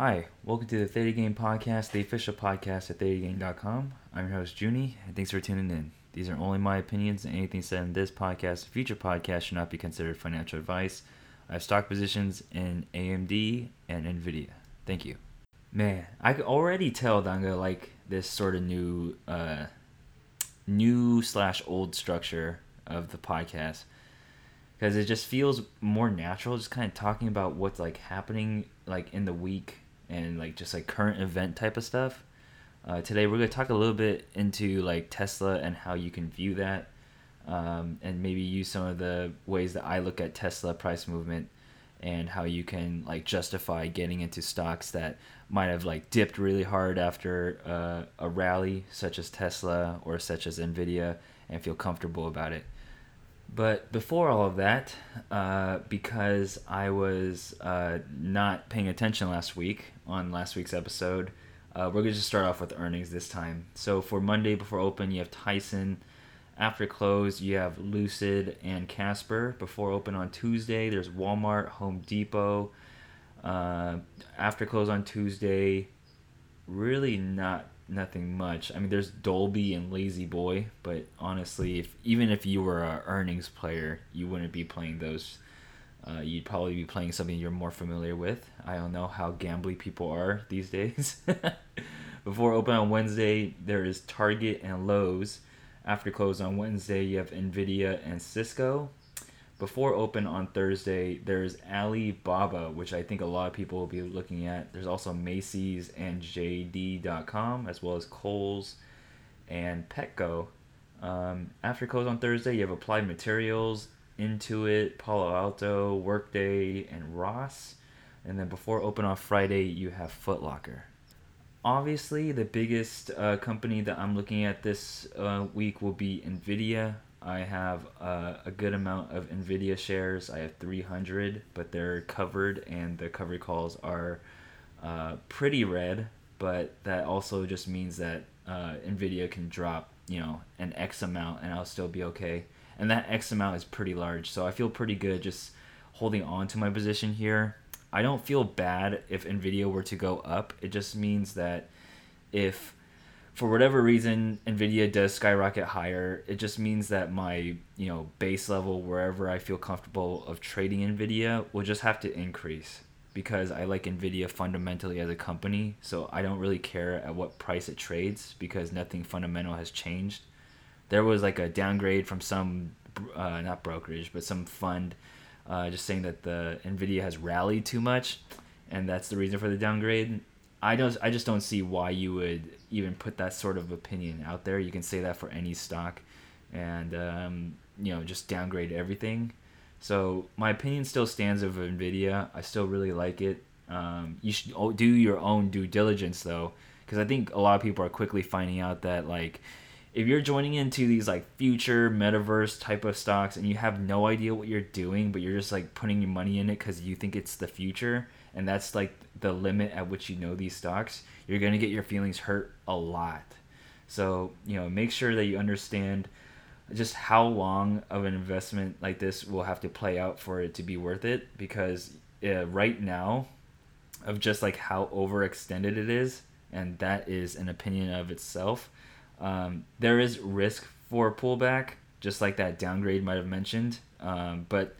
Hi, welcome to the Theta Gang Podcast, the official podcast at ThetaGang.com. I'm your host, Junie, and thanks for tuning in. These are only my opinions, and anything said in this podcast future podcasts should not be considered financial advice. I have stock positions in AMD and NVIDIA. Thank you. Man, I could already tell that I'm gonna like this sort of new, uh, new slash old structure of the podcast because it just feels more natural, just kind of talking about what's like happening like in the week and like just like current event type of stuff. Uh, today we're gonna talk a little bit into like Tesla and how you can view that, um, and maybe use some of the ways that I look at Tesla price movement and how you can like justify getting into stocks that might have like dipped really hard after uh, a rally such as Tesla or such as Nvidia and feel comfortable about it. But before all of that, uh, because I was uh, not paying attention last week on last week's episode, uh, we're going to just start off with earnings this time. So for Monday before open, you have Tyson. After close, you have Lucid and Casper. Before open on Tuesday, there's Walmart, Home Depot. Uh, after close on Tuesday, really not nothing much. I mean, there's Dolby and La-Z-Boy, but honestly, if even if you were a earnings player, you wouldn't be playing those. Uh, you'd probably be playing something you're more familiar with. I don't know how gambly people are these days. Before open on Wednesday, there is Target and Lowe's. After close on Wednesday, you have Nvidia and Cisco before open on Thursday, there's Alibaba, which I think a lot of people will be looking at. There's also Macy's and JD.com, as well as Kohl's and Petco. Um, after close on Thursday, you have Applied Materials, Intuit, Palo Alto, Workday, and Ross. And then before open on Friday, you have Footlocker. Obviously, the biggest uh, company that I'm looking at this uh, week will be Nvidia. I have uh, a good amount of Nvidia shares. I have 300, but they're covered, and the covered calls are uh, pretty red. But that also just means that uh, Nvidia can drop, you know, an X amount, and I'll still be okay. And that X amount is pretty large, so I feel pretty good just holding on to my position here. I don't feel bad if Nvidia were to go up. It just means that if for whatever reason nvidia does skyrocket higher it just means that my you know base level wherever i feel comfortable of trading nvidia will just have to increase because i like nvidia fundamentally as a company so i don't really care at what price it trades because nothing fundamental has changed there was like a downgrade from some uh, not brokerage but some fund uh, just saying that the nvidia has rallied too much and that's the reason for the downgrade I don't. I just don't see why you would even put that sort of opinion out there. You can say that for any stock, and um, you know just downgrade everything. So my opinion still stands of Nvidia. I still really like it. Um, you should do your own due diligence though, because I think a lot of people are quickly finding out that like if you're joining into these like future metaverse type of stocks and you have no idea what you're doing, but you're just like putting your money in it because you think it's the future, and that's like the limit at which you know these stocks, you're going to get your feelings hurt a lot. So, you know, make sure that you understand just how long of an investment like this will have to play out for it to be worth it because uh, right now of just like how overextended it is and that is an opinion of itself um, there is risk for a pullback just like that downgrade might have mentioned um, but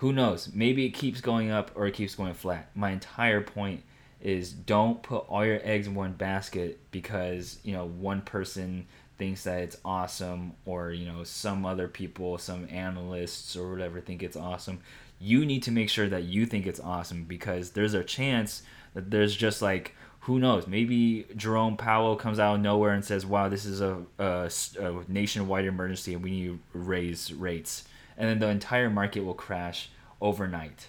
who knows? Maybe it keeps going up or it keeps going flat. My entire point is don't put all your eggs in one basket because, you know, one person thinks that it's awesome or, you know, some other people, some analysts or whatever think it's awesome. You need to make sure that you think it's awesome because there's a chance that there's just like who knows? Maybe Jerome Powell comes out of nowhere and says, "Wow, this is a, a, a nationwide emergency, and we need to raise rates." and then the entire market will crash overnight.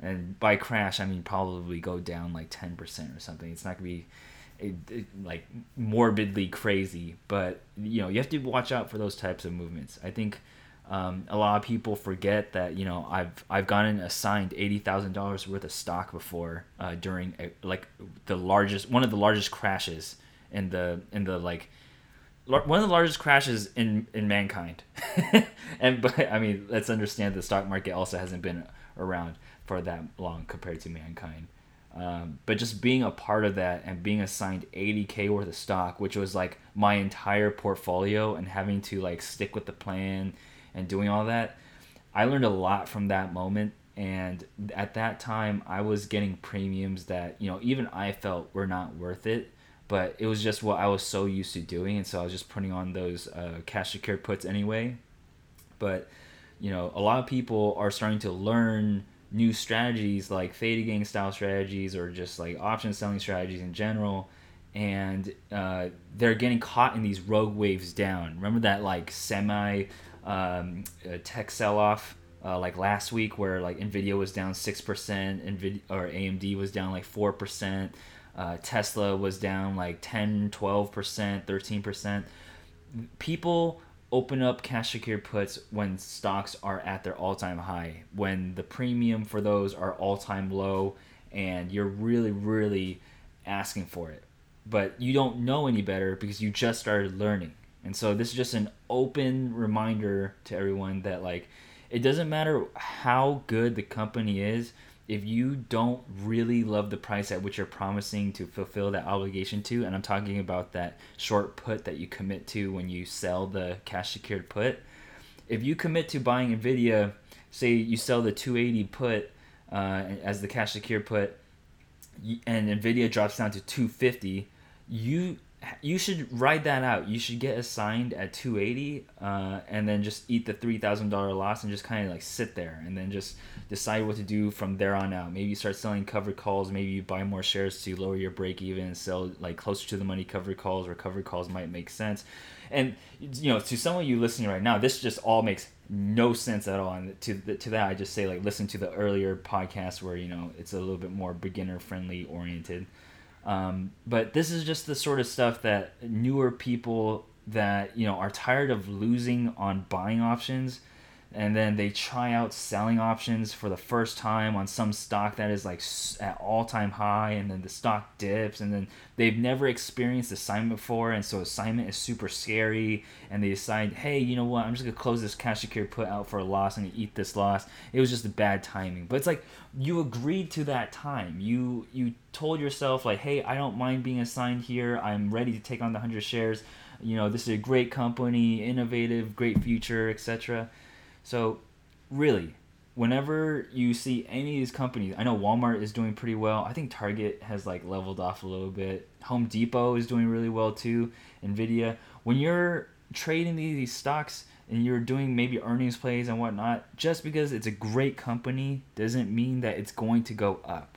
And by crash, I mean probably go down like 10% or something. It's not to be it, it, like morbidly crazy, but you know, you have to watch out for those types of movements. I think um, a lot of people forget that you know I've I've gotten assigned eighty thousand dollars worth of stock before uh, during a, like the largest one of the largest crashes in the in the like one of the largest crashes in in mankind. And but i mean let's understand the stock market also hasn't been around for that long compared to mankind. Um, but just being a part of that and being assigned 80k worth of stock, which was like my entire portfolio, and having to like stick with the plan and doing all that, I learned a lot from that moment. And at that time, I was getting premiums that you know even I felt were not worth it, but it was just what I was so used to doing, and so I was just putting on those uh, cash secured puts anyway. But you know, a lot of people are starting to learn new strategies like theta gang style strategies or just like option selling strategies in general and uh, they're getting caught in these rogue waves down remember that like semi um, uh, tech sell-off uh, like last week where like nvidia was down 6% nvidia or amd was down like 4% uh, tesla was down like 10 12% 13% people open up cash secured puts when stocks are at their all-time high when the premium for those are all-time low and you're really really asking for it. But you don't know any better because you just started learning and so this is just an open reminder to everyone that like it doesn't matter how good the company is if you don't really love the price at which you're promising to fulfill that obligation to, and I'm talking about that short put that you commit to when you sell the cash secured put, if you commit to buying Nvidia, say you sell the 280 put uh, as the cash secured put, and Nvidia drops down to 250, you you should ride that out. You should get assigned at 280 uh, and then just eat the $3,000 loss and just kind of like sit there and then just decide what to do from there on out. Maybe you start selling covered calls. Maybe you buy more shares to lower your break even and sell like closer to the money covered calls or covered calls might make sense. And, you know, to some of you listening right now, this just all makes no sense at all. And to, to that, I just say like listen to the earlier podcast where, you know, it's a little bit more beginner friendly oriented. Um, but this is just the sort of stuff that newer people that you know are tired of losing on buying options and then they try out selling options for the first time on some stock that is like at all-time high and then the stock dips and then they've never experienced assignment before and so assignment is super scary and they decide hey you know what? I'm just gonna close this cash secured put out for a loss and eat this loss. It was just a bad timing. But it's like you agreed to that time. You you told yourself like hey i don't mind being assigned here. I'm ready to take on the 100 shares. You know this is a great company innovative great future etc so, really, whenever you see any of these companies, I know Walmart is doing pretty well. I think Target has like leveled off a little bit. Home Depot is doing really well too. Nvidia. When you're trading these stocks and you're doing maybe earnings plays and whatnot, just because it's a great company doesn't mean that it's going to go up.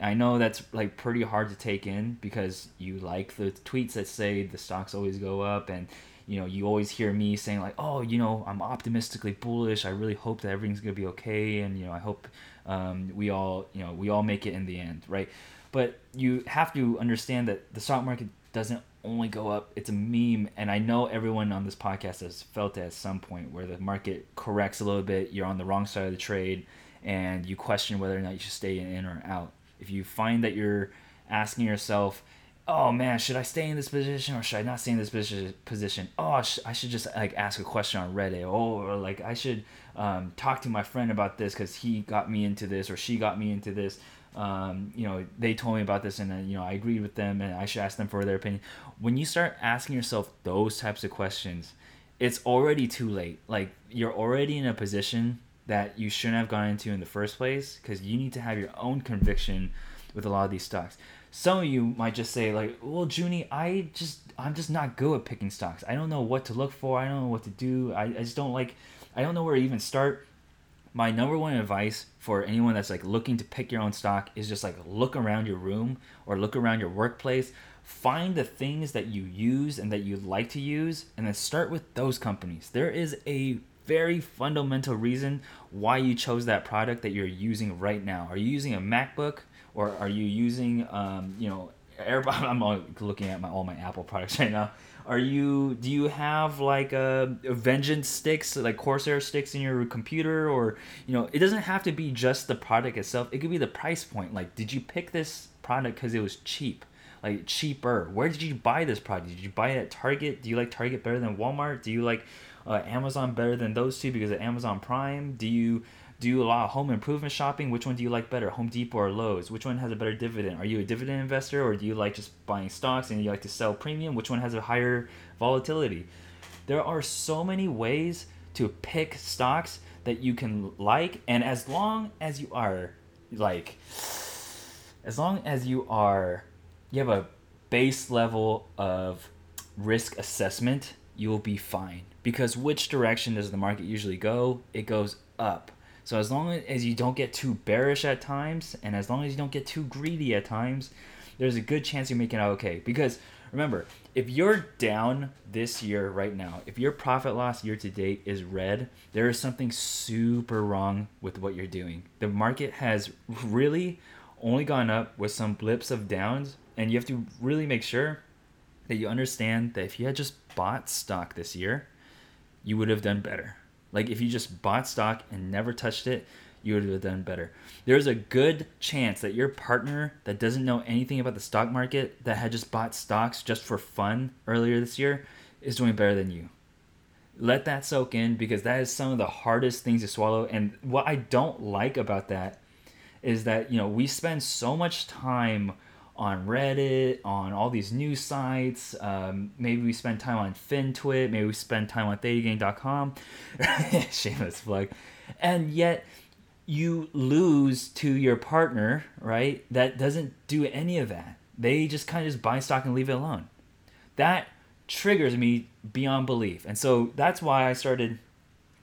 I know that's like pretty hard to take in because you like the tweets that say the stocks always go up and you know, you always hear me saying like, "Oh, you know, I'm optimistically bullish. I really hope that everything's gonna be okay, and you know, I hope um, we all, you know, we all make it in the end, right?" But you have to understand that the stock market doesn't only go up; it's a meme, and I know everyone on this podcast has felt it at some point where the market corrects a little bit. You're on the wrong side of the trade, and you question whether or not you should stay in or out. If you find that you're asking yourself oh man, should I stay in this position or should I not stay in this position? Oh, I should just like ask a question on Reddit. Oh, or like I should um, talk to my friend about this because he got me into this or she got me into this. Um, you know, they told me about this and then, you know, I agreed with them and I should ask them for their opinion. When you start asking yourself those types of questions, it's already too late. Like you're already in a position that you shouldn't have gone into in the first place because you need to have your own conviction with a lot of these stocks some of you might just say like, "Well, Junie, I just I'm just not good at picking stocks. I don't know what to look for. I don't know what to do. I, I just don't like. I don't know where to even start." My number one advice for anyone that's like looking to pick your own stock is just like look around your room or look around your workplace. Find the things that you use and that you like to use, and then start with those companies. There is a very fundamental reason why you chose that product that you're using right now. Are you using a MacBook? Or are you using um, you know everybody, I'm looking at my all my Apple products right now. Are you do you have like a, a Vengeance sticks like Corsair sticks in your computer or you know it doesn't have to be just the product itself. It could be the price point. Like did you pick this product because it was cheap? Like cheaper. Where did you buy this product? Did you buy it at Target? Do you like Target better than Walmart? Do you like uh, Amazon better than those two because of Amazon Prime? Do you do a lot of home improvement shopping, which one do you like better, Home Depot or Lowe's? Which one has a better dividend? Are you a dividend investor or do you like just buying stocks and you like to sell premium? Which one has a higher volatility? There are so many ways to pick stocks that you can like, and as long as you are like, as long as you are, you have a base level of risk assessment, you will be fine. Because which direction does the market usually go? It goes up. So as long as you don't get too bearish at times, and as long as you don't get too greedy at times, there's a good chance you're making out okay. Because remember, if you're down this year right now, if your profit loss year to date is red, there is something super wrong with what you're doing. The market has really only gone up with some blips of downs, and you have to really make sure that you understand that if you had just bought stock this year, you would have done better. Like if you just bought stock and never touched it, you would have done better. There's a good chance that your partner that doesn't know anything about the stock market that had just bought stocks just for fun earlier this year is doing better than you. Let that soak in because that is some of the hardest things to swallow. And what I don't like about that is that, you know, we spend so much time on Reddit, on all these news sites. Um, maybe we spend time on FinTwit. Maybe we spend time on ThetaGang.com. Shameless plug. And yet, you lose to your partner, right? That doesn't do any of that. They just kind of just buy stock and leave it alone. That triggers me beyond belief. And so that's why I started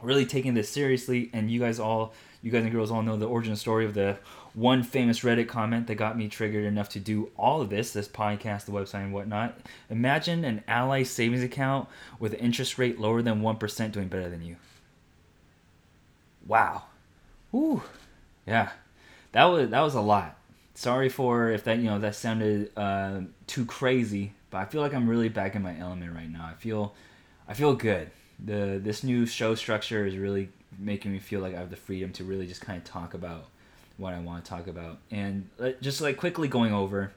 really taking this seriously. And you guys all, you guys and girls all know the origin story of the one famous Reddit comment that got me triggered enough to do all of this, this podcast, the website, and whatnot. Imagine an Ally savings account with an interest rate lower than 1% doing better than you. Wow. Ooh. Yeah. That was that was a lot. Sorry for if that you know that sounded uh, too crazy, but I feel like I'm really back in my element right now. I feel I feel good. The this new show structure is really making me feel like I have the freedom to really just kind of talk about what I want to talk about. And uh, just like quickly going over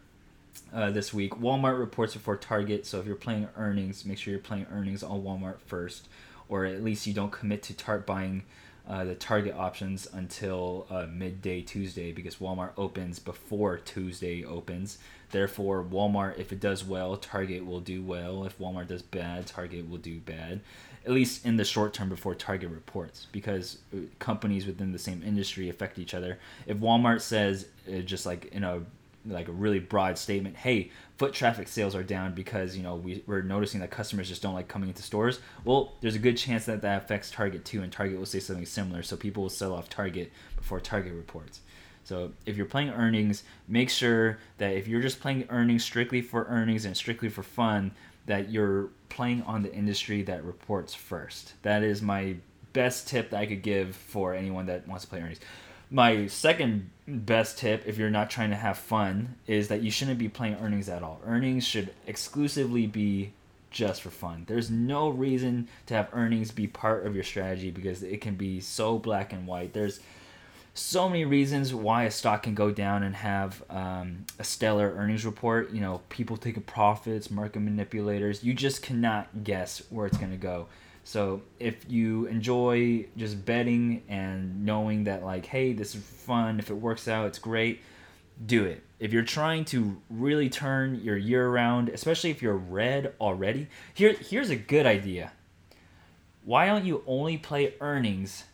uh, this week, Walmart reports before Target. So if you're playing earnings, make sure you're playing earnings on Walmart first, or at least you don't commit to tart buying uh, the Target options until uh, midday Tuesday because Walmart opens before Tuesday opens. Therefore, Walmart, if it does well, Target will do well. If Walmart does bad, Target will do bad at least in the short term before Target reports, because uh, companies within the same industry affect each other. If Walmart says uh, just like in a like a really broad statement, hey, foot traffic sales are down because you know we, we're noticing that customers just don't like coming into stores. Well, there's a good chance that that affects Target too, and Target will say something similar. So people will sell off Target before Target reports. So if you're playing earnings, make sure that if you're just playing earnings strictly for earnings and strictly for fun, that you're playing on the industry that reports first. That is my best tip that I could give for anyone that wants to play earnings. My second best tip, if you're not trying to have fun, is that you shouldn't be playing earnings at all. Earnings should exclusively be just for fun. There's no reason to have earnings be part of your strategy because it can be so black and white. There's so many reasons why a stock can go down and have um, a stellar earnings report. You know, people taking profits, market manipulators. You just cannot guess where it's going to go. So if you enjoy just betting and knowing that like, hey, this is fun. If it works out, it's great. Do it. If you're trying to really turn your year around, especially if you're red already, here here's a good idea. Why don't you only play earnings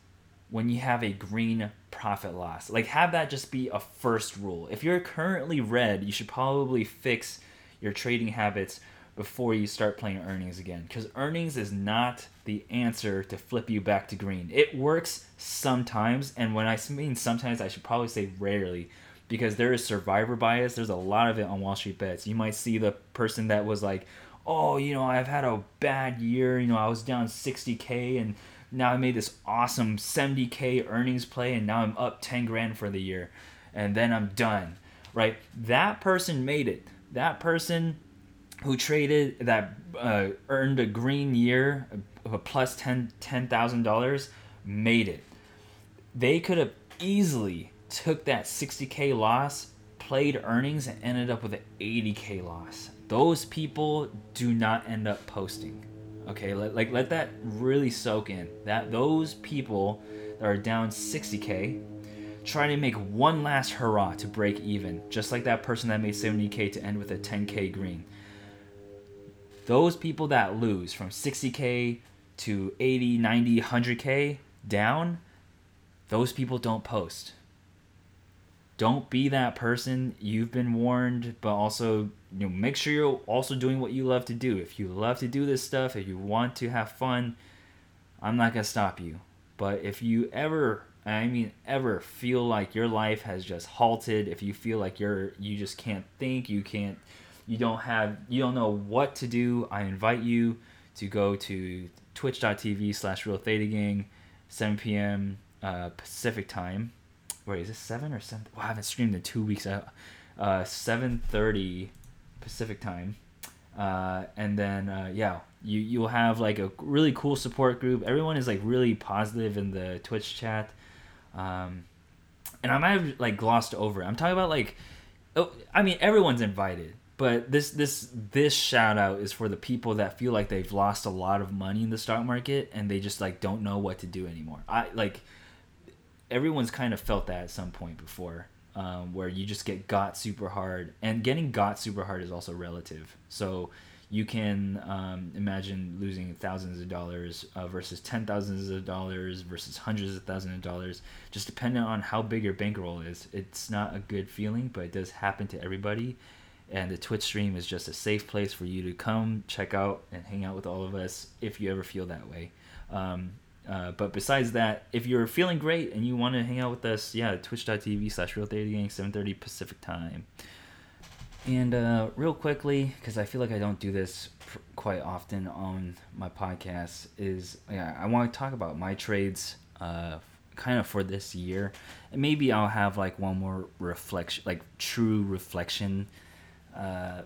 when you have a green profit loss. Like have that just be a first rule. If you're currently red, you should probably fix your trading habits before you start playing earnings again because earnings is not the answer to flip you back to green. It works sometimes, and when I mean sometimes, I should probably say rarely because there is survivor bias. There's a lot of it on Wall Street bets. You might see the person that was like, "Oh, you know, I've had a bad year. You know, I was down 60k and now I made this awesome 70k earnings play and now I'm up 10 grand for the year and then I'm done. Right? That person made it. That person who traded that uh, earned a green year of a plus 10 $10,000 made it. They could have easily took that 60k loss, played earnings and ended up with an 80k loss. Those people do not end up posting Okay, let, like let that really soak in. That those people that are down 60k trying to make one last hurrah to break even, just like that person that made 70k to end with a 10k green. Those people that lose from 60k to 80, 90, 100k down, those people don't post. Don't be that person. You've been warned, but also you know make sure you're also doing what you love to do. If you love to do this stuff, if you want to have fun, I'm not to stop you. But if you ever I mean ever feel like your life has just halted, if you feel like you're you just can't think, you can't you don't have you don't know what to do, I invite you to go to twitch.tv slash real theta gang 7 p.m uh, pacific time. Wait is this 7 or 7 well, i haven't streamed in two weeks. Uh, 7.30 pacific time. Uh, and then uh, yeah you you'll have like a really cool support group. Everyone is like really positive in the twitch chat. Um, and i might have like glossed over it. i'm talking about like oh, i mean everyone's invited but this this this shout out is for the people that feel like they've lost a lot of money in the stock market and they just like don't know what to do anymore. I like everyone's kind of felt that at some point before um, where you just get got super hard. And getting got super hard is also relative. So you can um, imagine losing thousands of dollars uh, versus ten thousands of dollars versus hundreds of thousands of dollars. Just depending on how big your bankroll is it's not a good feeling but it does happen to everybody and the Twitch stream is just a safe place for you to come check out and hang out with all of us if you ever feel that way. Um, uh, but besides that, if you're feeling great and you want to hang out with us, yeah, twitch.tv slash real theta gang 7.30 Pacific time. And uh, real quickly, because I feel like I don't do this pr- quite often on my podcast, is yeah, I want to talk about my trades uh, kind of for this year. And maybe I'll have like one more reflection, like true reflection uh,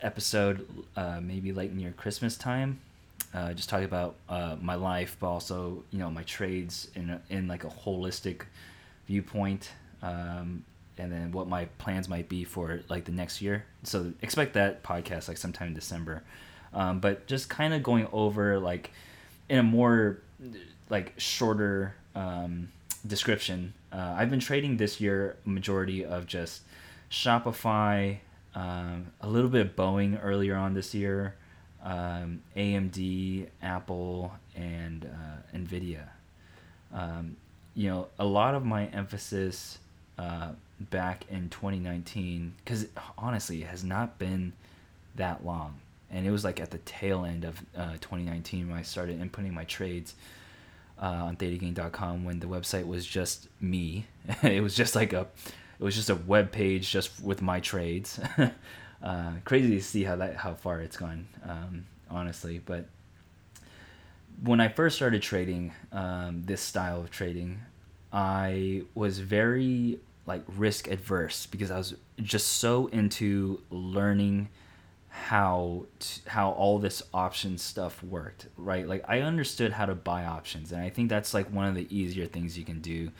episode, uh, maybe like near Christmas time. Uh, just talk about uh, my life, but also you know my trades in in like a holistic viewpoint, um, and then what my plans might be for like the next year. So expect that podcast like sometime in December. Um, but just kind of going over like in a more like shorter um, description. Uh, I've been trading this year majority of just Shopify, um, a little bit of Boeing earlier on this year, um, AMD, Apple, and uh, Nvidia. Um, you know, a lot of my emphasis uh, back in 2019, because honestly, it has not been that long. And it was like at the tail end of uh, 2019 when I started inputting my trades uh, on thetagang.com when the website was just me. it was just like a it was just a web page just with my trades. uh, crazy to see how that how far it's gone, um, honestly. But when I first started trading um, this style of trading, I was very like risk adverse because I was just so into learning how to, how all this option stuff worked right like i understood how to buy options and i think that's like one of the easier things you can do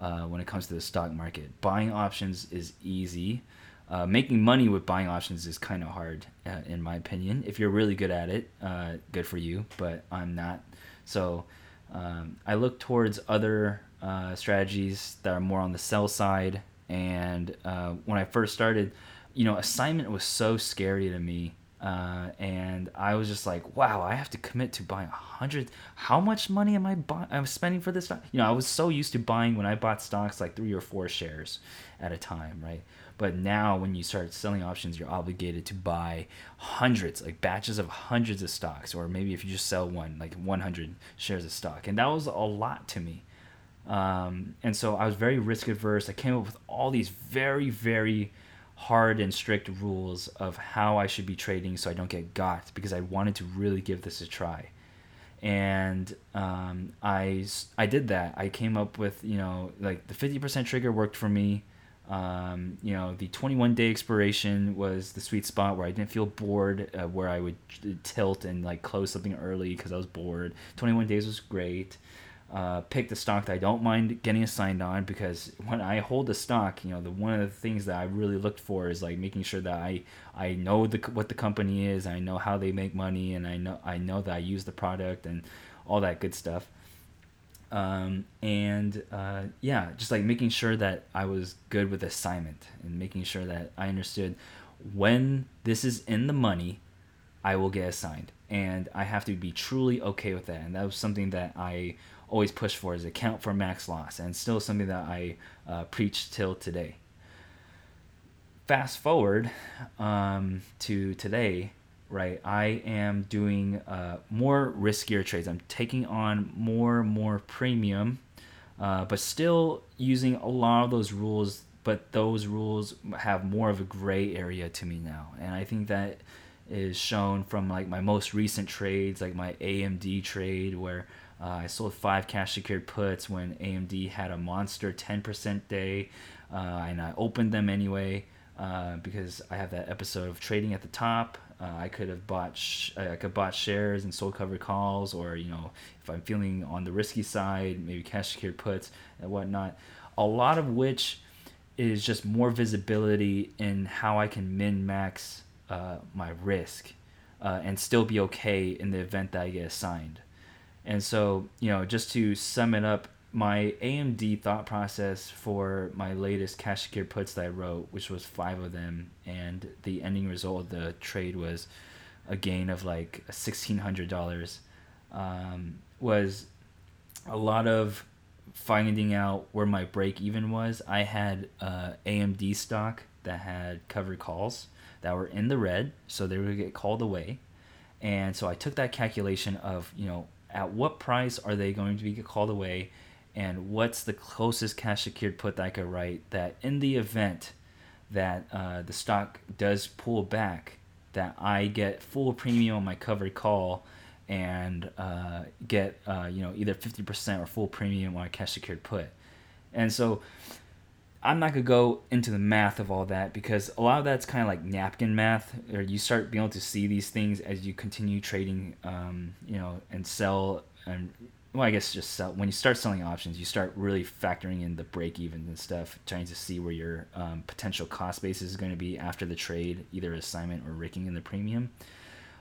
uh, when it comes to the stock market. Buying options is easy. Uh, making money with buying options is kind of hard, uh, in my opinion. If you're really good at it, uh, good for you, but I'm not. So um, I look towards other uh, strategies that are more on the sell side. And uh, when I first started, you know, assignment was so scary to me uh, and I was just like, wow, I have to commit to buying a hundred. How much money am I buying? I'm spending for this stock. You know, I was so used to buying when I bought stocks like three or four shares at a time, right? But now when you start selling options, you're obligated to buy hundreds, like batches of hundreds of stocks, or maybe if you just sell one, like 100 shares of stock, and that was a lot to me. Um, and so I was very risk averse. I came up with all these very, very hard and strict rules of how I should be trading so I don't get got because I wanted to really give this a try. And um, I, I did that. I came up with, you know, like the 50% trigger worked for me. Um, you know, the 21 day expiration was the sweet spot where I didn't feel bored, uh, where I would tilt and like close something early because I was bored. 21 days was great uh, pick the stock that I don't mind getting assigned on because when I hold a stock, you know, the one of the things that I really looked for is like making sure that I I know the what the company is, I know how they make money, and I know I know that I use the product and all that good stuff. Um, and uh, yeah, just like making sure that I was good with assignment and making sure that I understood when this is in the money, I will get assigned. And I have to be truly okay with that. And that was something that I always push for is account for max loss and still something that I uh, preach till today. Fast forward um, to today, right? I am doing uh, more riskier trades. I'm taking on more more premium, uh, but still using a lot of those rules. But those rules have more of a gray area to me now, and I think that is shown from like my most recent trades, like my AMD trade where uh, I sold five cash secured puts when AMD had a monster 10% day, uh, and I opened them anyway uh, because I have that episode of trading at the top. Uh, I could have bought sh- I could bought shares and sold covered calls, or you know, if I'm feeling on the risky side, maybe cash secured puts and whatnot. A lot of which is just more visibility in how I can min max uh, my risk uh, and still be okay in the event that I get assigned. And so, you know, just to sum it up, my AMD thought process for my latest cash secure puts that I wrote, which was five of them, and the ending result of the trade was a gain of like sixteen hundred dollars, um, was a lot of finding out where my break even was. I had uh, AMD stock that had covered calls that were in the red, so they would get called away, and so I took that calculation of you know at what price are they going to be called away and what's the closest cash secured put that I could write that in the event that uh, the stock does pull back, that I get full premium on my covered call and uh, get uh, you know either 50% or full premium on a cash secured put. And so I'm not gonna go into the math of all that because a lot of that's kind of like napkin math, or you start being able to see these things as you continue trading, um, you know, and sell and well, I guess just sell. When you start selling options, you start really factoring in the break evens and stuff, trying to see where your um, potential cost base is going to be after the trade, either assignment or ricking in the premium.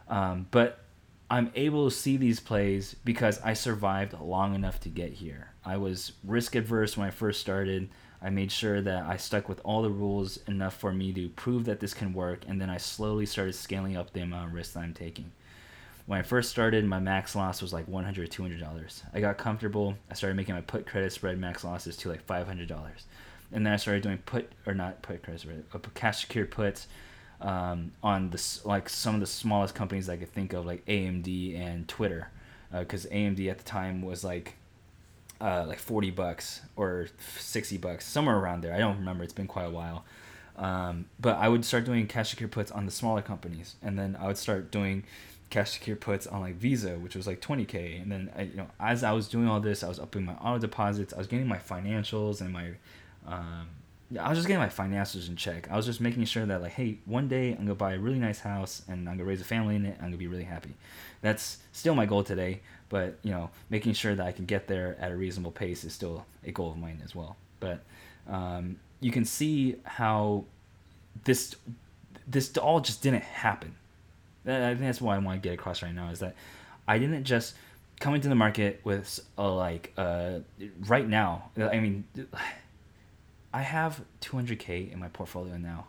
Um, but I'm able to see these plays because I survived long enough to get here. I was risk adverse when I first started. I made sure that I stuck with all the rules enough for me to prove that this can work, and then I slowly started scaling up the amount of risk that I'm taking. When I first started, my max loss was like $100, $200. I got comfortable. I started making my put credit spread max losses to like $500. And then I started doing put, or not put credit spread, uh, cash secured puts um, on the, like some of the smallest companies I could think of, like AMD and Twitter. Because uh, AMD at the time was like uh, like 40 bucks or 60 bucks, somewhere around there. I don't remember. It's been quite a while. Um, but I would start doing cash secure puts on the smaller companies, and then I would start doing cash secure puts on like Visa, which was like 20k. And then I, you know, as I was doing all this, I was upping my auto deposits. I was getting my financials and my, um, I was just getting my financials in check. I was just making sure that like, hey, one day I'm gonna buy a really nice house and I'm gonna raise a family in it. I'm gonna be really happy. That's still my goal today but you know making sure that i can get there at a reasonable pace is still a goal of mine as well. But um, you can see how this this all just didn't happen. I think that's what i want to get across right now is that i didn't just come into the market with a, like uh, right now i mean i have 200k in my portfolio now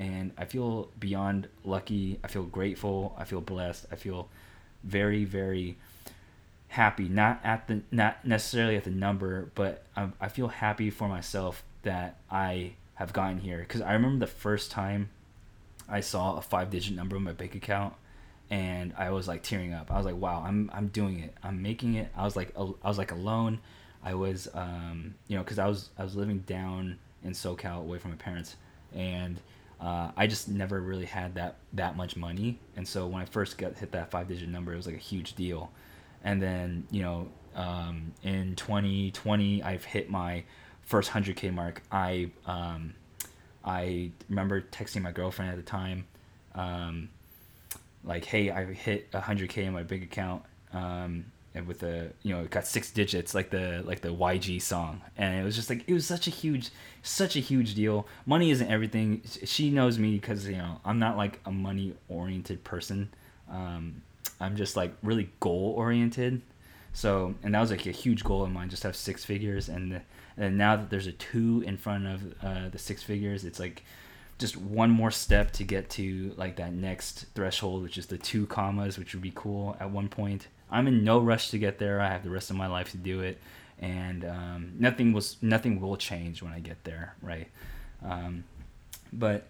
and i feel beyond lucky. I feel grateful. I feel blessed. I feel very very happy not at the not necessarily at the number but I, I feel happy for myself that i have gotten here. Because i remember the first time i saw a five digit number in my bank account and i was like tearing up. I was like wow i'm i'm doing it. I'm making it. I was like i was like alone. I was um you know because i was i was living down in socal away from my parents and uh, I just never really had that that much money, and so when I first got hit that five digit number, it was like a huge deal and then you know um, in 2020 I've hit my first 100k mark. I um, I remember texting my girlfriend at the time, um, like, "Hey, I hit 100k in my big account." Um, and with the you know it got six digits like the like the YG song and it was just like it was such a huge such a huge deal money isn't everything she knows me because you know I'm not like a money oriented person um, I'm just like really goal oriented. So, and that was like a huge goal of mine, just have six figures. And, and now that there's a two in front of uh, the six figures, it's like just one more step to get to like that next threshold, which is the two commas, which would be cool at one point. I'm in no rush to get there. I have the rest of my life to do it, and um, nothing was nothing will change when I get there, right? Um, but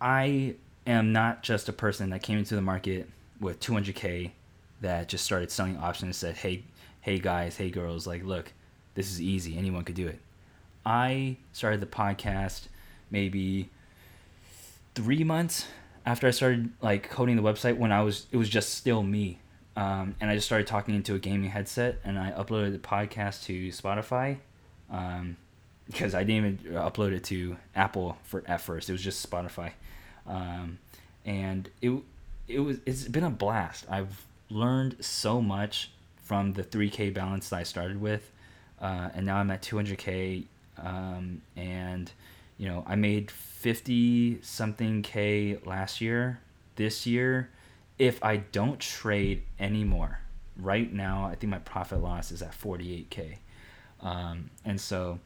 I am not just a person that came into the market with 200k that just started selling options and said, "Hey, hey guys, hey girls, like look, this is easy. Anyone could do it." I started the podcast maybe three months after I started like coding the website when I was it was just still me. Um, and I just started talking into a gaming headset and I uploaded the podcast to Spotify. Um, because I didn't even upload it to Apple for at first. It was just Spotify. Um, and it it was it's been a blast. I've learned so much from the 3K balance that I started with, uh, and now I'm at 200K. Um, and you know, I made 50 something K last year. This year, if I don't trade anymore, right now, I think my profit loss is at 48K. Um, and so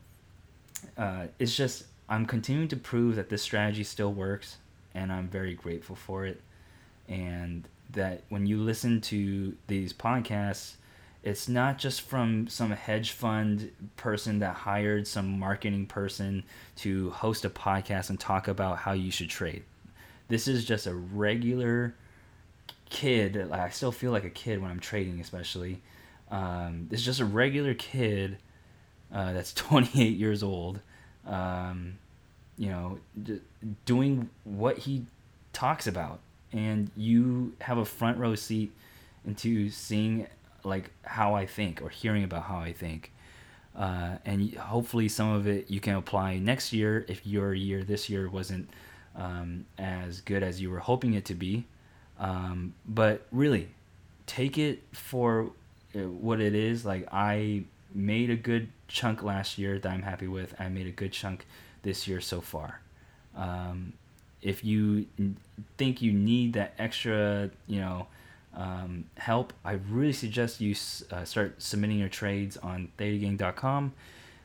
uh, it's just, I'm continuing to prove that this strategy still works, and I'm very grateful for it. And that when you listen to these podcasts, it's not just from some hedge fund person that hired some marketing person to host a podcast and talk about how you should trade. This is just a regular kid. I still feel like a kid when I'm trading, especially. Um, this is just a regular kid uh, that's 28 years old. Um, you know, d- doing what he talks about, and you have a front row seat into seeing like how I think or hearing about how I think. Uh, and hopefully some of it you can apply next year if your year this year wasn't um, as good as you were hoping it to be. Um, but really, take it for uh, what it is. Like I made a good chunk last year that I'm happy with. I made a good chunk this year so far. Um, if you think you need that extra, you know, um, help, I really suggest you uh, start submitting your trades on thetagang.com.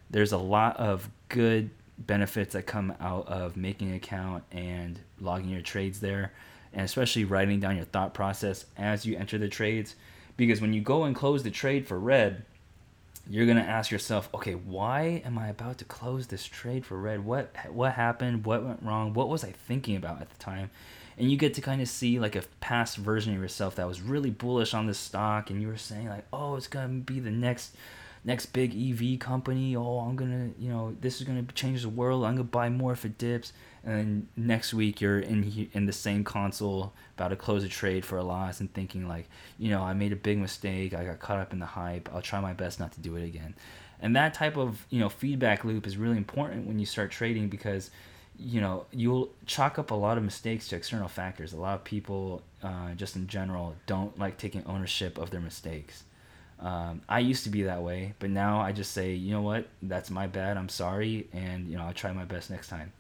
There's a lot of good benefits that come out of making an account and logging your trades there, and especially writing down your thought process as you enter the trades. Because when you go and close the trade for red, you're gonna ask yourself, okay, why am I about to close this trade for red? What what happened? What went wrong? What was I thinking about at the time? and you get to kind of see like a past version of yourself that was really bullish on this stock and you were saying like oh it's gonna be the next next big ev company oh i'm gonna you know this is gonna change the world i'm gonna buy more if it dips and next week you're in in the same console about to close a trade for a loss and thinking like you know i made a big mistake. I got caught up in the hype. I'll try my best not to do it again. And that type of you know feedback loop is really important when you start trading because you know you'll chalk up a lot of mistakes to external factors. A lot of people uh, just in general don't like taking ownership of their mistakes. Um, i used to be that way but now i just say you know what? That's my bad. I'm sorry. And you know i'll try my best next time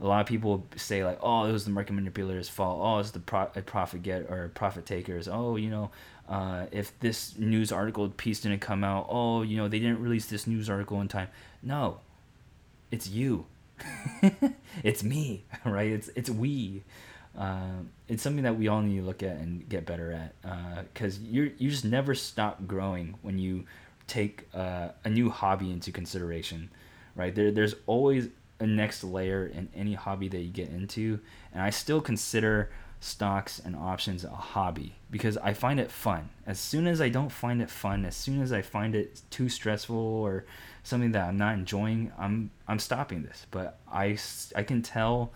a lot of people say like oh it was the market manipulator's fault oh it's the pro- profit get or profit takers oh you know uh, if this news article piece didn't come out oh you know they didn't release this news article in time no it's you it's me, right? It's it's we. Uh, it's something that we all need to look at and get better at because uh, you you just never stop growing when you take uh, a new hobby into consideration, right? There there's always a next layer in any hobby that you get into, and I still consider stocks and options a hobby because I find it fun. As soon as I don't find it fun, as soon as I find it too stressful or something that I'm not enjoying, I'm I'm stopping this. But I I can tell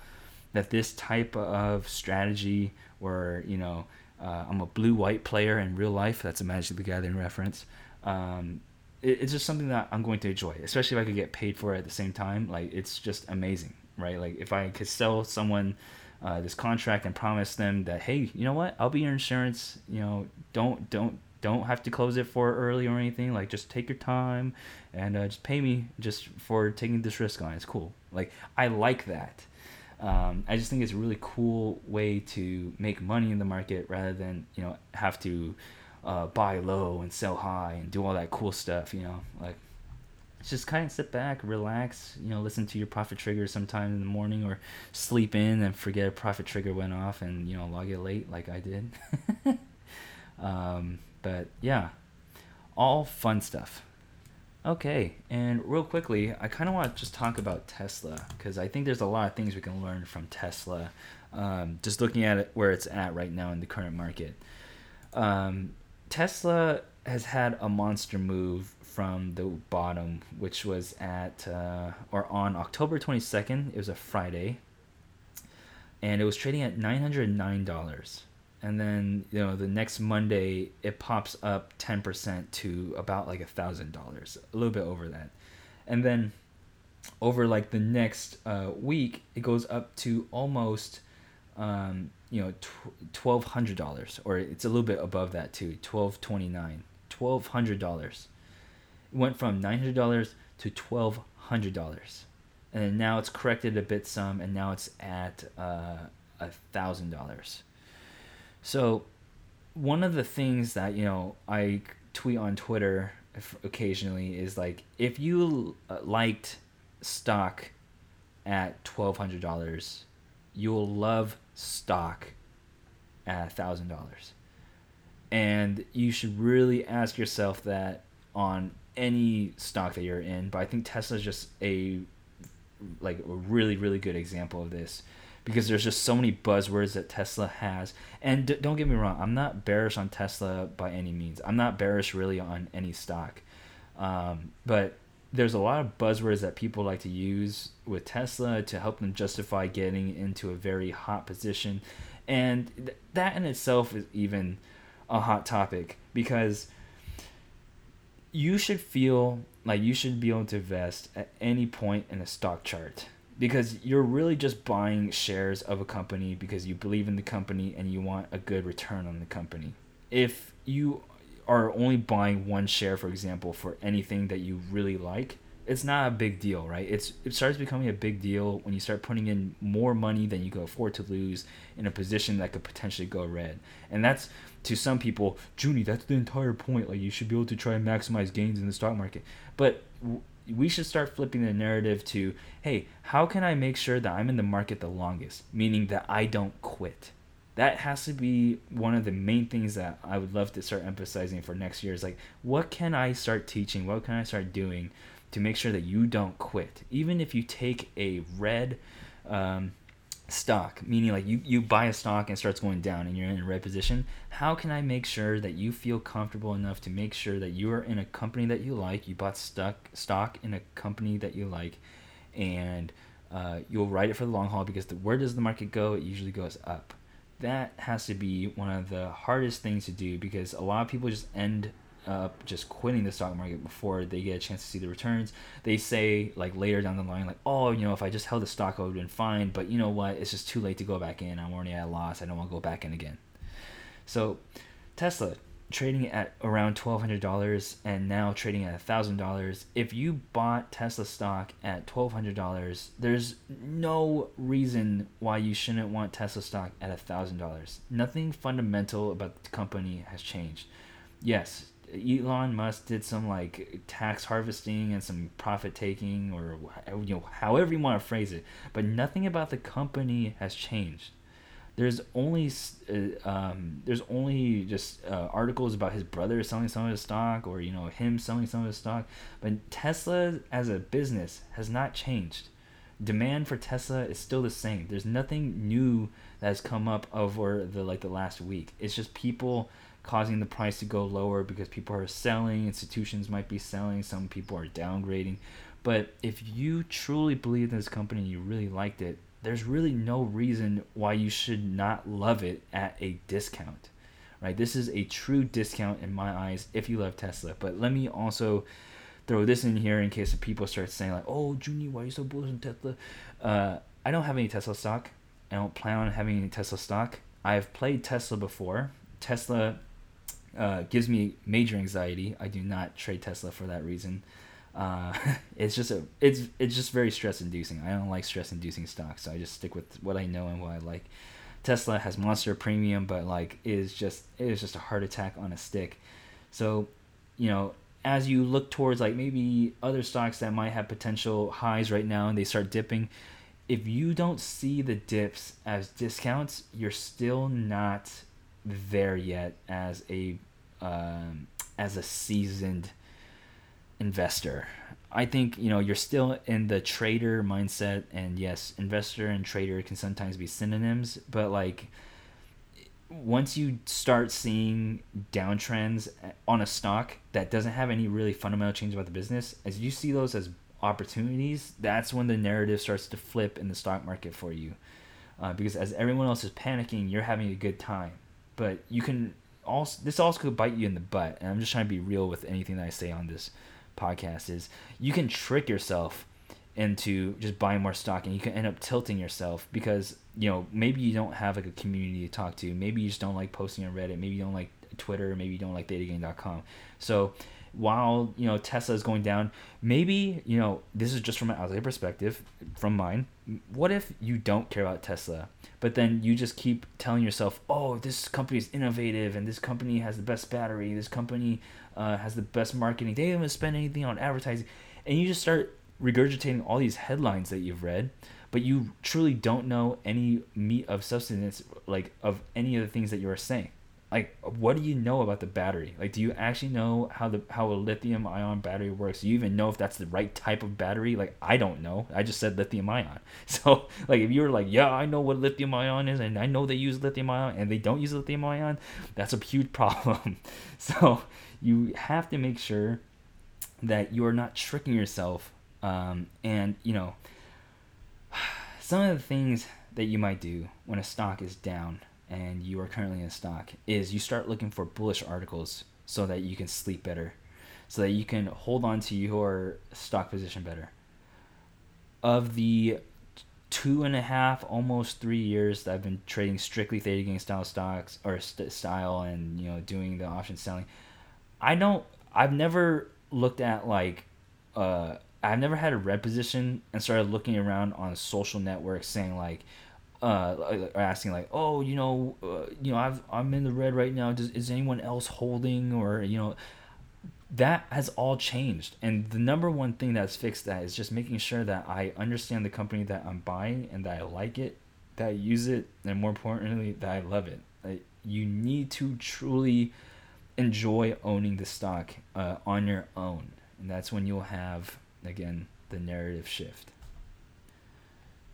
that this type of strategy where you know uh, I'm a blue white player in real life. That's a Magic the Gathering reference. Um, it, it's just something that I'm going to enjoy, especially if I could get paid for it at the same time. Like it's just amazing, right? Like if I could sell someone uh, this contract and promise them that hey, you know what, I'll be your insurance. You know, don't don't don't have to close it for early or anything. Like just take your time and uh, just pay me just for taking this risk on. It's cool. Like I like that. Um, I just think it's a really cool way to make money in the market rather than you know have to uh, buy low and sell high and do all that cool stuff. You know, like just kind of sit back, relax. You know, listen to your profit trigger sometime in the morning, or sleep in and forget a profit trigger went off, and you know log it late like I did. um, but yeah, all fun stuff. Okay, and real quickly, I kind of want to just talk about Tesla because I think there's a lot of things we can learn from Tesla. Um, just looking at it where it's at right now in the current market. Um, Tesla has had a monster move from the bottom, which was at uh, or on October 22nd. It was a Friday, and it was trading at $909 and then you know the next Monday it pops up ten percent to about like a thousand dollars, a little bit over that, and then over like the next uh, week it goes up to almost um, you know twelve hundred dollars, or it's a little bit above that too, twelve twenty nine, twelve hundred dollars. Went from nine hundred dollars to twelve hundred dollars, and then now it's corrected a bit some, and now it's at uh, a thousand dollars so, one of the things that you know I tweet on Twitter occasionally is like if you uh, liked stock at twelve hundred dollars, you will love stock at thousand dollars, and you should really ask yourself that on any stock that you're in. But I think Tesla is just a like a really really good example of this because there's just so many buzzwords that Tesla has. And d- don't get me wrong, I'm not bearish on Tesla by any means. I'm not bearish really on any stock. Um, but there's a lot of buzzwords that people like to use with Tesla to help them justify getting into a very hot position. And th- that in itself is even a hot topic because you should feel like you should be able to invest at any point in a stock chart because you're really just buying shares of a company because you believe in the company and you want a good return on the company. If you are only buying one share, for example, for anything that you really like, it's not a big deal, right? It's it starts becoming a big deal when you start putting in more money than you can afford to lose in a position that could potentially go red. And that's to some people, Junie, that's the entire point. Like you should be able to try and maximize gains in the stock market. But we should start flipping the narrative to hey how can i make sure that i'm in the market the longest meaning that i don't quit that has to be one of the main things that i would love to start emphasizing for next year is like what can i start teaching? What can i start doing to make sure that you don't quit? Even if you take a red um, stock meaning like you, you buy a stock and it starts going down and you're in a red position how can i make sure that you feel comfortable enough to make sure that you are in a company that you like? You bought stock stock in a company that you like and uh, you'll ride it for the long haul because the, where does the market go it usually goes up that has to be one of the hardest things to do because a lot of people just end up just quitting the stock market before they get a chance to see the returns. They say like later down the line, like, oh, you know, if I just held the stock, I would have been fine. But you know what? It's just too late to go back in. I'm already at a loss. I don't want to go back in again. So, Tesla trading at around twelve hundred dollars and now trading at thousand dollars. If you bought Tesla stock at twelve hundred dollars, there's no reason why you shouldn't want Tesla stock at thousand dollars. Nothing fundamental about the company has changed. Yes, Elon Musk did some like tax harvesting and some profit taking, or you know, however you want to phrase it. But nothing about the company has changed. There's only uh, um, there's only just uh, articles about his brother selling some of his stock, or you know him selling some of his stock. But Tesla as a business has not changed. Demand for Tesla is still the same. There's nothing new that has come up over the like the last week. It's just people causing the price to go lower because people are selling, institutions might be selling, some people are downgrading. But if you truly believe in this company and you really liked it, there's really no reason why you should not love it at a discount. Right? This is a true discount in my eyes if you love Tesla. But let me also throw this in here in case people start saying like, "Oh, Junie, why are you so bullish on Tesla?" Uh, I don't have any Tesla stock. I don't plan on having any Tesla stock. I've played Tesla before. Tesla uh, gives me major anxiety. I do not trade Tesla for that reason. Uh, it's just a it's it's just very stress inducing. I don't like stress inducing stocks, so I just stick with what I know and what I like. Tesla has monster premium, but like is just it is just a heart attack on a stick. So, you know, as you look towards like maybe other stocks that might have potential highs right now and they start dipping, if you don't see the dips as discounts, you're still not there yet as a um, as a seasoned investor. I think you know you're still in the trader mindset, and yes, investor and trader can sometimes be synonyms, but like once you start seeing downtrends on a stock that doesn't have any really fundamental change about the business, as you see those as opportunities, that's when the narrative starts to flip in the stock market for you. Uh, because as everyone else is panicking, you're having a good time. But you can also this also could bite you in the butt. And I'm just trying to be real with anything that I say on this podcast is you can trick yourself into just buying more stock and you can end up tilting yourself because you know maybe you don't have like a community to talk to. Maybe you just don't like posting on reddit. Maybe you don't like twitter. Maybe you don't like ThetaGang.com so while you know tesla is going down maybe you know this is just from an outside perspective from mine what if you don't care about tesla but then you just keep telling yourself oh this company is innovative and this company has the best battery this company uh, has the best marketing. They even spend anything on advertising, and you just start regurgitating all these headlines that you've read, but you truly don't know any meat of substance, like of any of the things that you are saying. Like, what do you know about the battery? Like, do you actually know how the how a lithium ion battery works? Do you even know if that's the right type of battery? Like, I don't know. I just said lithium ion. So, like, if you were like, yeah, I know what lithium ion is, and I know they use lithium ion, and they don't use lithium ion, that's a huge problem. so, you have to make sure that you are not tricking yourself. Um, and, you know, some of the things that you might do when a stock is down and you are currently in stock is you start looking for bullish articles so that you can sleep better, so that you can hold on to your stock position better. Of the two and a half, almost three years that I've been trading strictly theta gang style stocks or st- style and you know doing the option selling, I don't. I've never looked at like. Uh, I've never had a red position and started looking around on social networks saying like, uh, asking like, oh, you know, uh, you know, I've I'm in the red right now. Does is anyone else holding or you know, that has all changed. And the number one thing that's fixed that is just making sure that I understand the company that I'm buying and that I like it, that I use it, and more importantly, that I love it. Like, you need to truly enjoy owning the stock uh, on your own. And that's when you'll have, again, the narrative shift.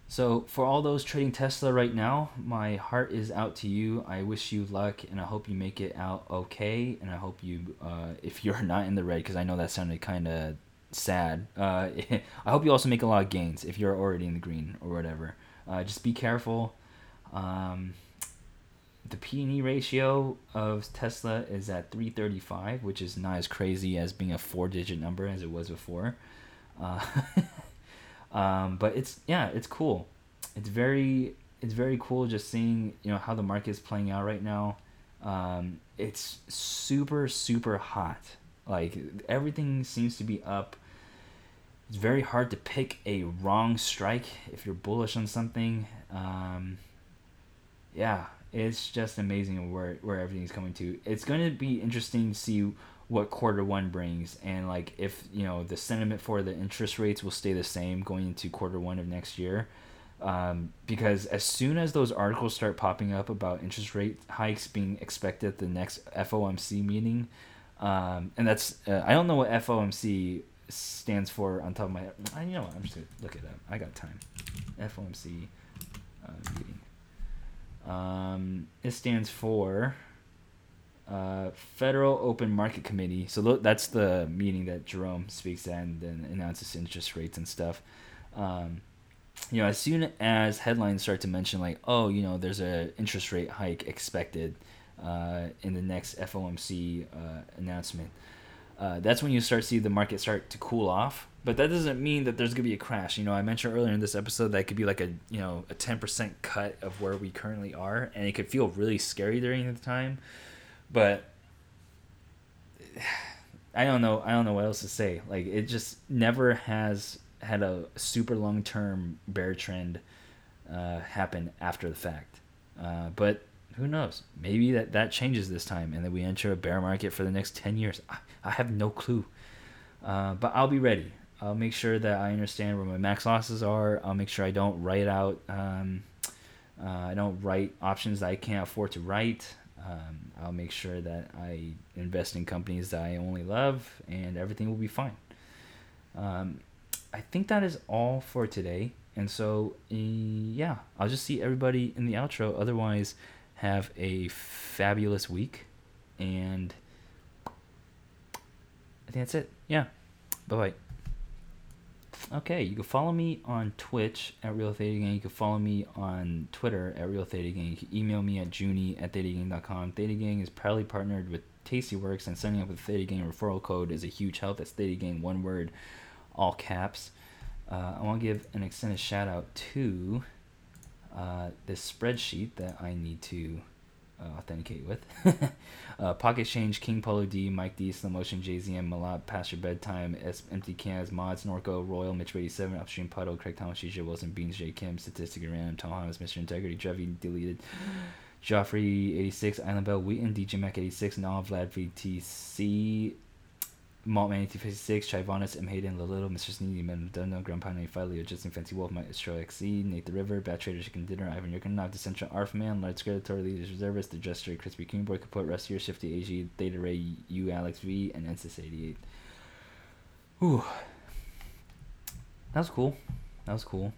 So, for all those trading Tesla right now, my heart is out to you. I wish you luck and I hope you make it out okay. And I hope you, uh, if you're not in the red, because I know that sounded kind of sad, uh, I hope you also make a lot of gains if you're already in the green or whatever. Uh, just be careful. Um, the P&E ratio of Tesla is at 335, which is not as crazy as being a four-digit number as it was before. Uh, um, but it's yeah, it's cool. It's very it's very cool just seeing you know how the market is playing out right now. Um, it's super super hot. Like everything seems to be up. It's very hard to pick a wrong strike if you're bullish on something. Um, yeah, it's just amazing where where everything's coming to. It's going to be interesting to see what quarter one brings and like if you know the sentiment for the interest rates will stay the same going into quarter one of next year. Um, because as soon as those articles start popping up about interest rate hikes being expected at the next FOMC meeting, um, and that's uh, I don't know what FOMC stands for on top of my head. I you know what, I'm just gonna look it up. I got time. FOMC uh, meeting. Um, it stands for uh, Federal Open Market Committee. So that's the meeting that Jerome speaks at and then announces interest rates and stuff. Um, you know, as soon as headlines start to mention like, oh, you know, there's a interest rate hike expected uh, in the next FOMC uh, announcement, uh, that's when you start to see the market start to cool off. But that doesn't mean that there's gonna be a crash. You know, I mentioned earlier in this episode that could be like a you know a ten percent cut of where we currently are, and it could feel really scary during the time. But I don't know. I don't know what else to say. Like it just never has had a super long term bear trend uh, happen after the fact. Uh, but who knows? Maybe that, that changes this time and that we enter a bear market for the next 10 years. I, I have no clue. Uh, but I'll be ready. I'll make sure that I understand where my max losses are. I'll make sure I don't write out, um, uh, I don't write options that I can't afford to write. Um, I'll make sure that I invest in companies that I only love and everything will be fine. Um, I think that is all for today. And so, yeah, I'll just see everybody in the outro. Otherwise, have a fabulous week. And I think that's it. Yeah. Bye bye. Okay, you can follow me on Twitch at Real Theta Gang. You can follow me on Twitter at Real Theta Gang. You can email me at junie at thetagang.com. Theta Gang is proudly partnered with Tastyworks, and signing up with Theta Gang referral code is a huge help. That's Theta Gang, one word, all caps. Uh, I want to give an extended shout out to uh, this spreadsheet that I need to uh, authenticate with. uh, Pocket Change, King Polo D, Mike D, Slow Motion, JZM, Malot, Pastor Bedtime, S, Empty Cans, Mods, Norco, Royal, Mitch 87, Upstream Puddle, Craig Thomas, Shisha, Wilson, Beans, J. Kim, Statistic Random, Tom Holmes, Mr. Integrity, Jeffy, Deleted, Joffrey 86, Island Bell, Wheaton, DJ Mac 86, Nav, Vlad VTC, Maltman 1856, Chivonis, M. Hayden, Lilito, Mr. Sneedy, Mendono, Grandpa 95, Leo Justin, Fancy Wolf, Maestro XC, Nate the River, Bad Trader, Chicken Dinner, Ivan Yurkanov, The Central Arfman, Large Skeletor, Leaders Reservist, The Jester, Crispy King Boy, Kaput, Rustier, Shifty AG, Theta Ray, U, Alex V, and Ensis 88. Whew. That was cool. That was cool.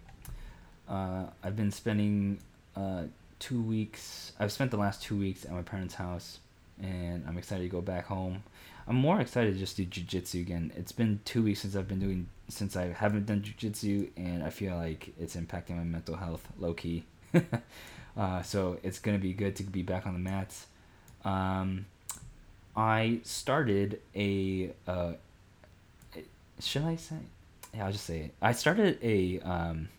Uh, I've been spending uh, two weeks, I've spent the last two weeks at my parents' house, and I'm excited to go back home. I'm more excited to just do jujitsu again. It's been two weeks since I've been doing since I haven't done jujitsu, and I feel like it's impacting my mental health low key. uh, so it's gonna be good to be back on the mats. Um, I started a. Uh, should I say? Yeah, I'll just say it. I started a um,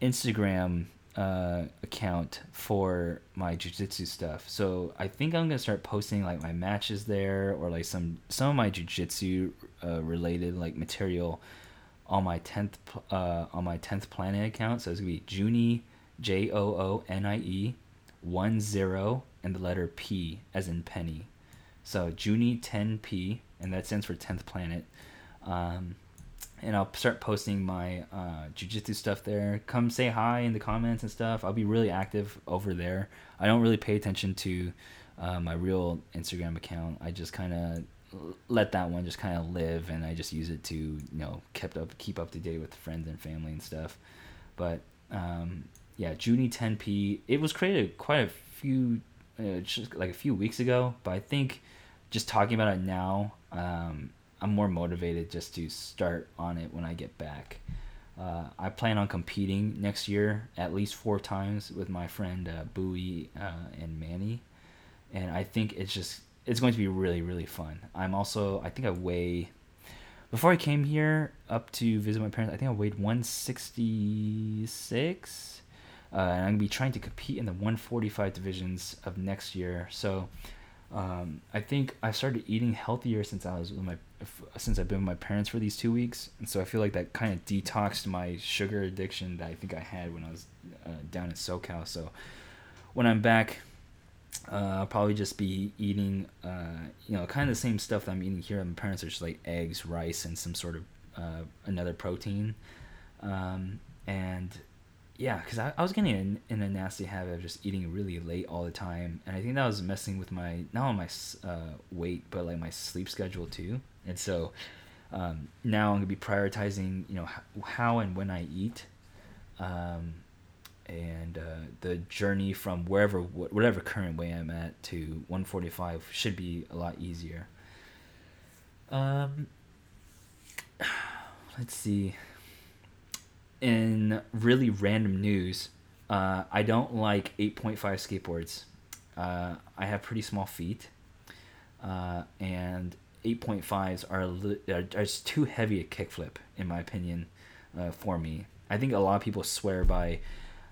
Instagram uh, account for my jujitsu stuff. So I think I'm gonna start posting like my matches there or like some some of my jujitsu uh, related like material on my tenth uh, on my tenth planet account. So it's gonna be Junie J O O N I E one zero and the letter P as in penny. So Junie ten P and that stands for tenth planet. Um, and I'll start posting my uh, jujitsu stuff there. Come say hi in the comments and stuff. I'll be really active over there. I don't really pay attention to uh, my real Instagram account. I just kind of let that one just kind of live, and I just use it to you know kept up keep up to date with friends and family and stuff. But um, yeah, Junie 10p. It was created quite a few, uh, just like a few weeks ago. But I think just talking about it now. Um, I'm more motivated just to start on it when I get back. Uh, I plan on competing next year at least four times with my friend uh, Bowie uh, and Manny, and I think it's just it's going to be really really fun. I'm also I think I weigh before I came here up to visit my parents. I think I weighed 166, uh, and I'm gonna be trying to compete in the 145 divisions of next year. So um, I think I started eating healthier since I was with my since I've been with my parents for these two weeks, and so I feel like that kind of detoxed my sugar addiction that I think I had when I was uh, down in SoCal. So when I'm back, uh, I'll probably just be eating, uh, you know, kind of the same stuff that I'm eating here. My parents are just like eggs, rice, and some sort of uh, another protein, um, and yeah, because I, I was getting in, in a nasty habit of just eating really late all the time, and I think that was messing with my not only my uh, weight but like my sleep schedule too. And so um, now I'm gonna be prioritizing, you know, how, how and when I eat, um, and uh, the journey from wherever whatever current way I'm at to 145 should be a lot easier. Um, let's see in really random news, uh, I don't like 8.5 skateboards. Uh, I have pretty small feet, uh, and 8.5s are, are, too heavy a kickflip, in my opinion, uh, for me. I think a lot of people swear by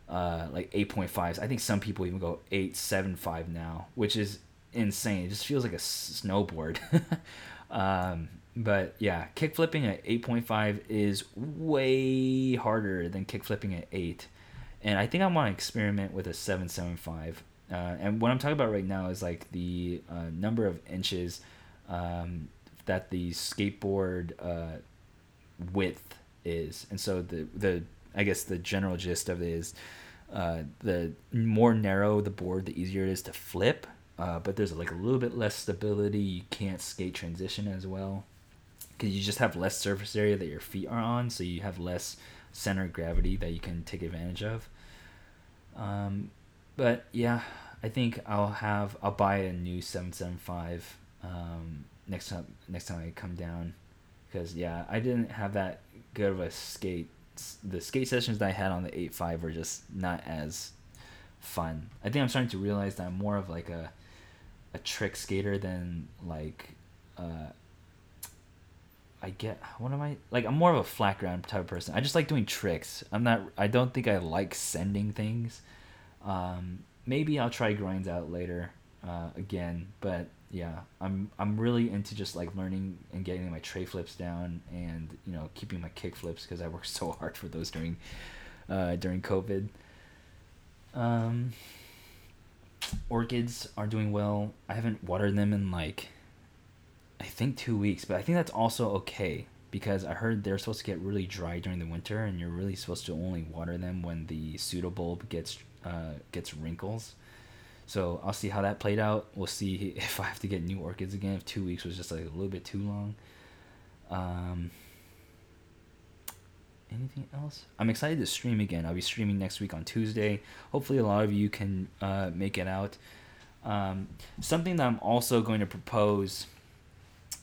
uh, like 8.5s. I think some people even go 8.75 now, which is insane. It just feels like a snowboard. um, but yeah, kick flipping at 8.5 is way harder than kick flipping at 8. and I think I want to experiment with a seven seven five. Uh, and what I'm talking about right now is like the uh, number of inches um, that the skateboard uh, width is, and so the the I guess the general gist of it is uh, the more narrow the board, the easier it is to flip. Uh, but there's like a little bit less stability. You can't skate transition as well because you just have less surface area that your feet are on, so you have less center of gravity that you can take advantage of. Um, but yeah, I think I'll have I'll buy a new seven seven five um, next time next time I come down, because yeah, I didn't have that good of a skate. The skate sessions that I had on the eight five were just not as fun. I think I'm starting to realize that I'm more of like a a trick skater than like uh, I get what am I like? I'm more of a flat ground type of person. I just like doing tricks. I'm not. I don't think I like sending things. Um, maybe I'll try grinds out later uh, again, but yeah, I'm I'm really into just like learning and getting my tray flips down and you know keeping my kick flips because I worked so hard for those during uh, during COVID. Um, orchids are doing well. I haven't watered them in like I think two weeks, but I think that's also okay because I heard they're supposed to get really dry during the winter, and you're really supposed to only water them when the pseudobulb gets uh, gets wrinkles. So I'll see how that played out. We'll see if I have to get new orchids again. If two weeks was just like a little bit too long. Um, anything else? I'm excited to stream again. I'll be streaming next week on Tuesday. Hopefully, a lot of you can uh, make it out. Um, something that I'm also going to propose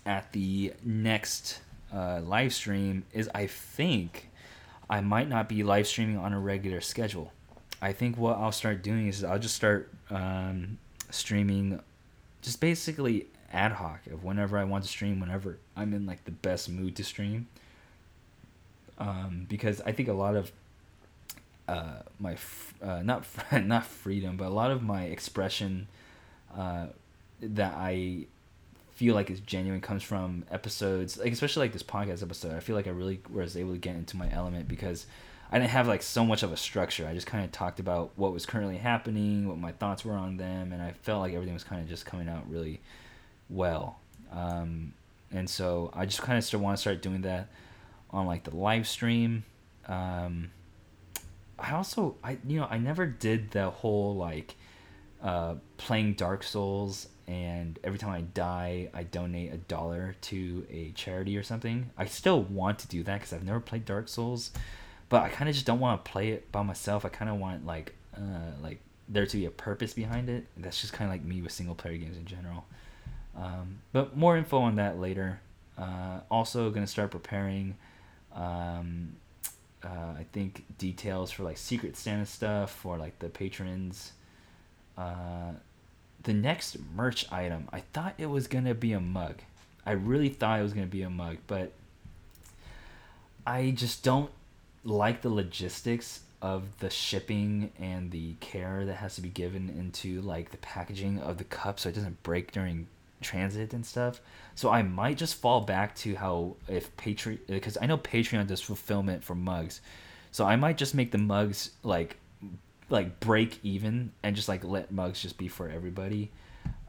at the next uh, live stream is I think I might not be live streaming on a regular schedule. I think what I'll start doing is I'll just start um, streaming just basically ad hoc of whenever I want to stream, whenever I'm in like the best mood to stream. Um, because I think a lot of uh, my f- uh, not not freedom, but a lot of my expression uh, that I feel like is genuine comes from episodes like especially like this podcast episode. I feel like i really was able to get into my element because i didn't have like so much of a structure. I just kind of talked about what was currently happening what my thoughts were on them and i felt like everything was kind of just coming out really well. Um, and so i just kind of want to start doing that on like the live stream. Um, i also i you know i never did the whole like uh, playing dark souls and every time I die, I donate a dollar to a charity or something. I still want to do that because I've never played Dark Souls, but I kind of just don't want to play it by myself. I kind of want like uh, like there to be a purpose behind it. That's just kind of like me with single player games in general. Um, but more info on that later. Uh, also, gonna start preparing. Um, uh, I think details for like Secret Santa stuff for like the patrons. Uh, the next merch item, I thought it was gonna be a mug. I really thought it was gonna be a mug, but I just don't like the logistics of the shipping and the care that has to be given into like the packaging of the cup so it doesn't break during transit and stuff. So I might just fall back to how if Patreon because I know Patreon does fulfillment for mugs. So I might just make the mugs like like break even and just like let mugs just be for everybody.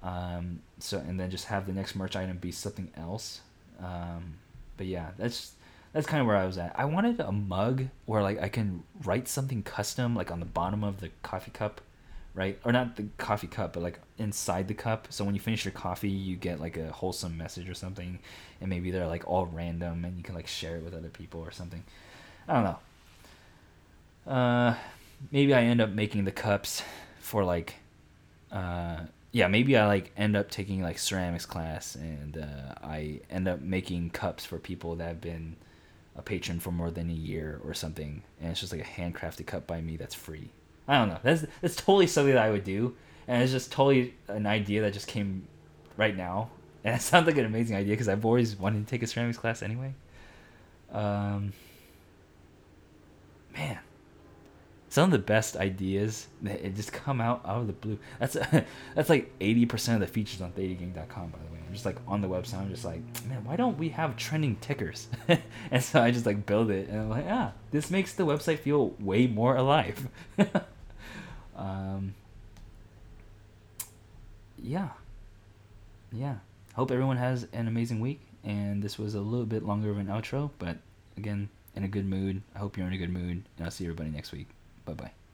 Um, so and then just have the next merch item be something else. Um, but yeah, that's that's kind of where I was at. I wanted a mug where like I can write something custom like on the bottom of the coffee cup, right? Or not the coffee cup, but like inside the cup. So when you finish your coffee, you get like a wholesome message or something, and maybe they're like all random, and you can like share it with other people or something. I don't know. Uh, maybe I end up making the cups for like, uh, yeah, maybe I like end up taking like ceramics class and uh, I end up making cups for people that have been a patron for more than a year or something, and it's just like a handcrafted cup by me that's free. I don't know. That's that's totally something that I would do, and it's just totally an idea that just came right now, and it sounds like an amazing idea because I've always wanted to take a ceramics class anyway. Um, man, some of the best ideas that just come out out of the blue. That's that's like eighty percent of the features on ThetaGang.com. By the way, I'm just like on the website. I'm just like, man, why don't we have trending tickers? and so I just like build it, and I'm like, ah, this makes the website feel way more alive. um, yeah, yeah. Hope everyone has an amazing week. And this was a little bit longer of an outro, but again, in a good mood. I hope you're in a good mood, and I'll see everybody next week. Bye bye.